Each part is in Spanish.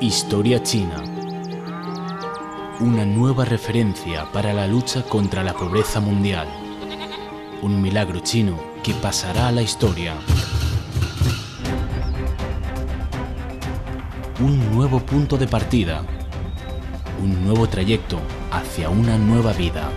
Historia china. Una nueva referencia para la lucha contra la pobreza mundial. Un milagro chino que pasará a la historia. Un nuevo punto de partida. Un nuevo trayecto hacia una nueva vida.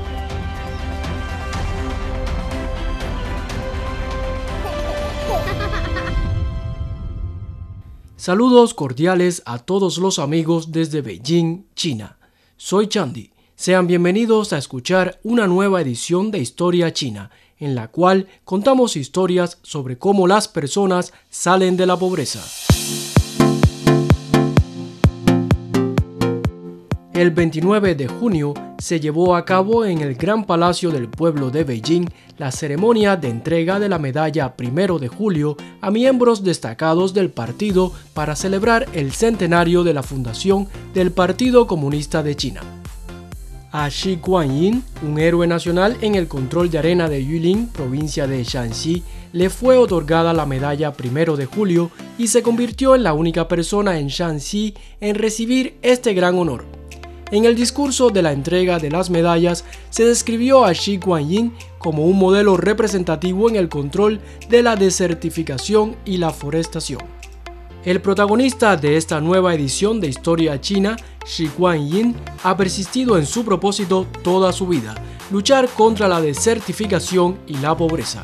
Saludos cordiales a todos los amigos desde Beijing, China. Soy Chandy. Sean bienvenidos a escuchar una nueva edición de Historia China, en la cual contamos historias sobre cómo las personas salen de la pobreza. El 29 de junio se llevó a cabo en el Gran Palacio del Pueblo de Beijing la ceremonia de entrega de la medalla Primero de Julio a miembros destacados del partido para celebrar el centenario de la fundación del Partido Comunista de China. A Xi Guanyin, un héroe nacional en el control de arena de Yulin, provincia de Shanxi, le fue otorgada la medalla Primero de Julio y se convirtió en la única persona en Shanxi en recibir este gran honor. En el discurso de la entrega de las medallas se describió a Xi Guanyin como un modelo representativo en el control de la desertificación y la forestación. El protagonista de esta nueva edición de Historia China, Xi Guanyin, ha persistido en su propósito toda su vida, luchar contra la desertificación y la pobreza.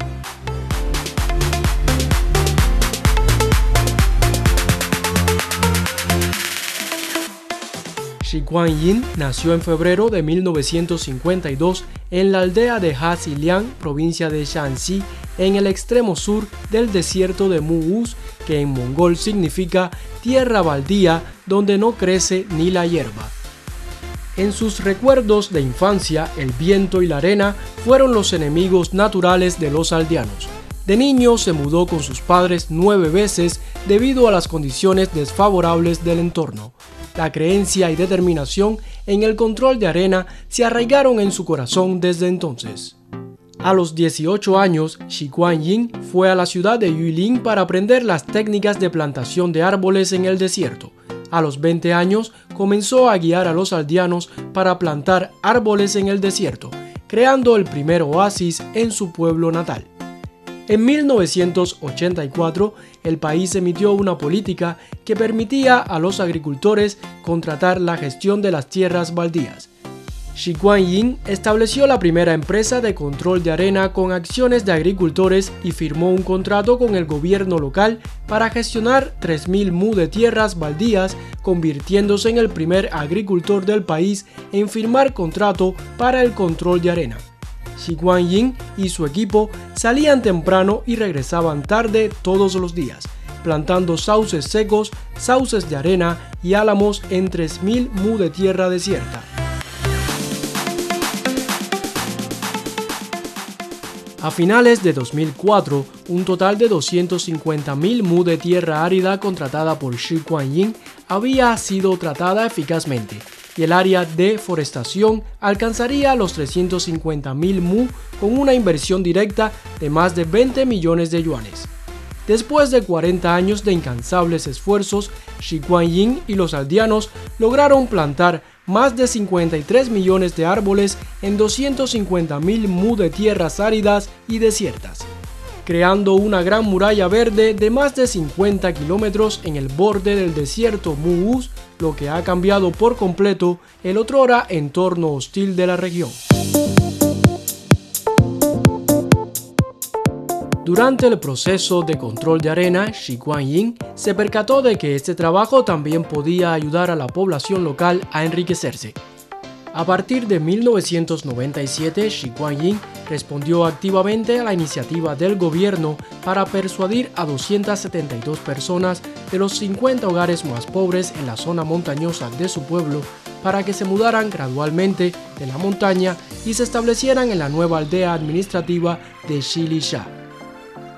Xi Guanyin nació en febrero de 1952 en la aldea de Hasiliang, provincia de Shanxi, en el extremo sur del desierto de Mu'uz, que en mongol significa tierra baldía donde no crece ni la hierba. En sus recuerdos de infancia, el viento y la arena fueron los enemigos naturales de los aldeanos. De niño se mudó con sus padres nueve veces debido a las condiciones desfavorables del entorno. La creencia y determinación en el control de arena se arraigaron en su corazón desde entonces. A los 18 años, Xi Guanyin fue a la ciudad de Yulin para aprender las técnicas de plantación de árboles en el desierto. A los 20 años, comenzó a guiar a los aldeanos para plantar árboles en el desierto, creando el primer oasis en su pueblo natal. En 1984, el país emitió una política que permitía a los agricultores contratar la gestión de las tierras baldías. Xi Guanyin estableció la primera empresa de control de arena con acciones de agricultores y firmó un contrato con el gobierno local para gestionar 3.000 mu de tierras baldías, convirtiéndose en el primer agricultor del país en firmar contrato para el control de arena. Xi Guanyin y su equipo salían temprano y regresaban tarde todos los días, plantando sauces secos, sauces de arena y álamos en 3.000 mu de tierra desierta. A finales de 2004, un total de 250.000 mu de tierra árida contratada por Xi Guanyin había sido tratada eficazmente, y el área de forestación alcanzaría los 350.000 mu con una inversión directa de más de 20 millones de yuanes. Después de 40 años de incansables esfuerzos, Xi Guanyin y los aldeanos lograron plantar más de 53 millones de árboles en 250.000 mu de tierras áridas y desiertas creando una gran muralla verde de más de 50 kilómetros en el borde del desierto Mu'uz, lo que ha cambiado por completo el otrora entorno hostil de la región. Durante el proceso de control de arena, Xi Guanyin se percató de que este trabajo también podía ayudar a la población local a enriquecerse. A partir de 1997, Xi Guanyin respondió activamente a la iniciativa del gobierno para persuadir a 272 personas de los 50 hogares más pobres en la zona montañosa de su pueblo para que se mudaran gradualmente de la montaña y se establecieran en la nueva aldea administrativa de Xilisha.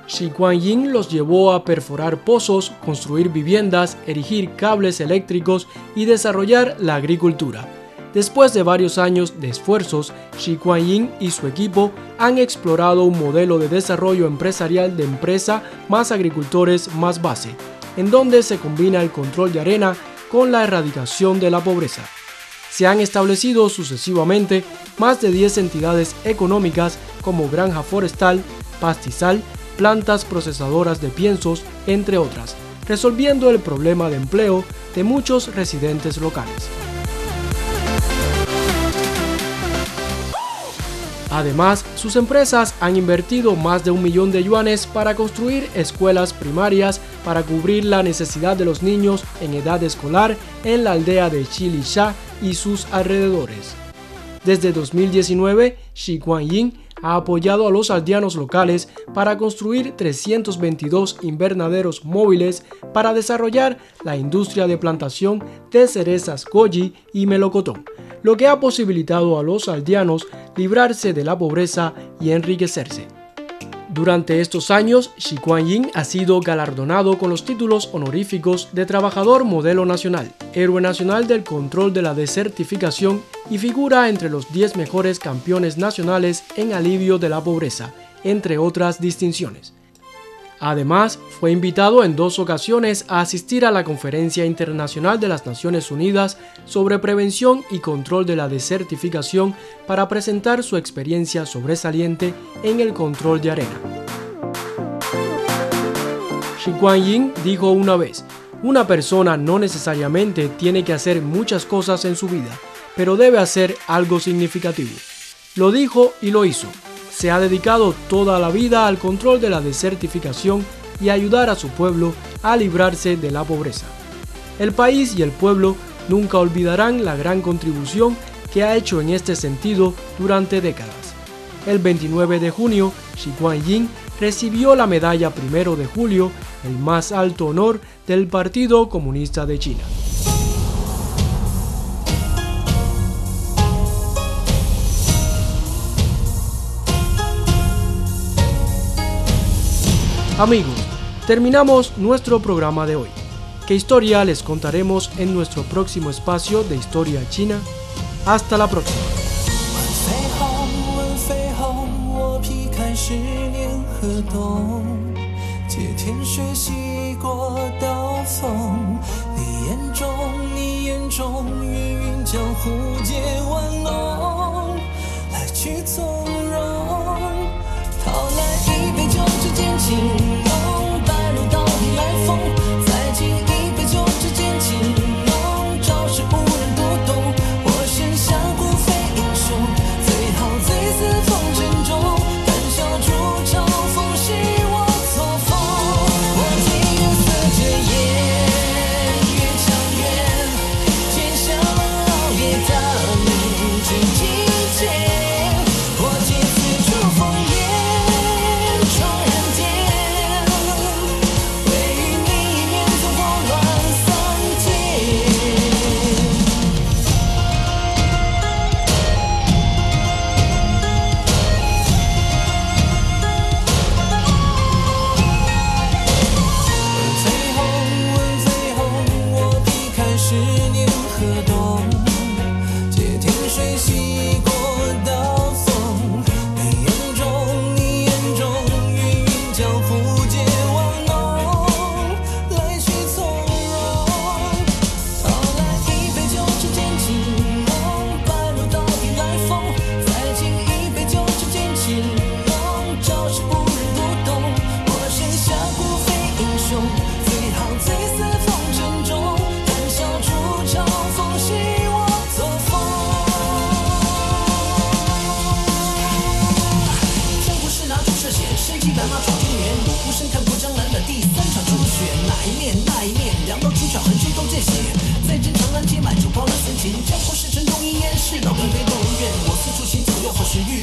Xi Guanyin los llevó a perforar pozos, construir viviendas, erigir cables eléctricos y desarrollar la agricultura Después de varios años de esfuerzos, Xi Kuan-yin y su equipo han explorado un modelo de desarrollo empresarial de empresa más agricultores más base, en donde se combina el control de arena con la erradicación de la pobreza. Se han establecido sucesivamente más de 10 entidades económicas como granja forestal, pastizal, plantas procesadoras de piensos, entre otras, resolviendo el problema de empleo de muchos residentes locales. Además, sus empresas han invertido más de un millón de yuanes para construir escuelas primarias para cubrir la necesidad de los niños en edad escolar en la aldea de Chilisha y sus alrededores. Desde 2019, Xi Guanyin ha apoyado a los aldeanos locales para construir 322 invernaderos móviles para desarrollar la industria de plantación de cerezas goji y melocotón, lo que ha posibilitado a los aldeanos librarse de la pobreza y enriquecerse. Durante estos años, Xi Kuan-yin ha sido galardonado con los títulos honoríficos de Trabajador Modelo Nacional, Héroe Nacional del Control de la Desertificación y figura entre los 10 mejores campeones nacionales en alivio de la pobreza, entre otras distinciones. Además, fue invitado en dos ocasiones a asistir a la Conferencia Internacional de las Naciones Unidas sobre Prevención y Control de la Desertificación para presentar su experiencia sobresaliente en el control de arena. Xi Yin dijo una vez, una persona no necesariamente tiene que hacer muchas cosas en su vida, pero debe hacer algo significativo. Lo dijo y lo hizo se ha dedicado toda la vida al control de la desertificación y ayudar a su pueblo a librarse de la pobreza. El país y el pueblo nunca olvidarán la gran contribución que ha hecho en este sentido durante décadas. El 29 de junio, Xi Guanyin recibió la medalla primero de julio, el más alto honor del Partido Comunista de China. Amigos, terminamos nuestro programa de hoy. ¿Qué historia les contaremos en nuestro próximo espacio de Historia China? Hasta la próxima. 一白马闯中原古孤身，看破江南的第三场初雪。哪一面？那一面？凉刀出鞘，横吹东见。血再战长安，街满酒，包揽三秦。江湖是尘，终一烟。世道鸿飞，梦如愿。我四处行走，又何时遇？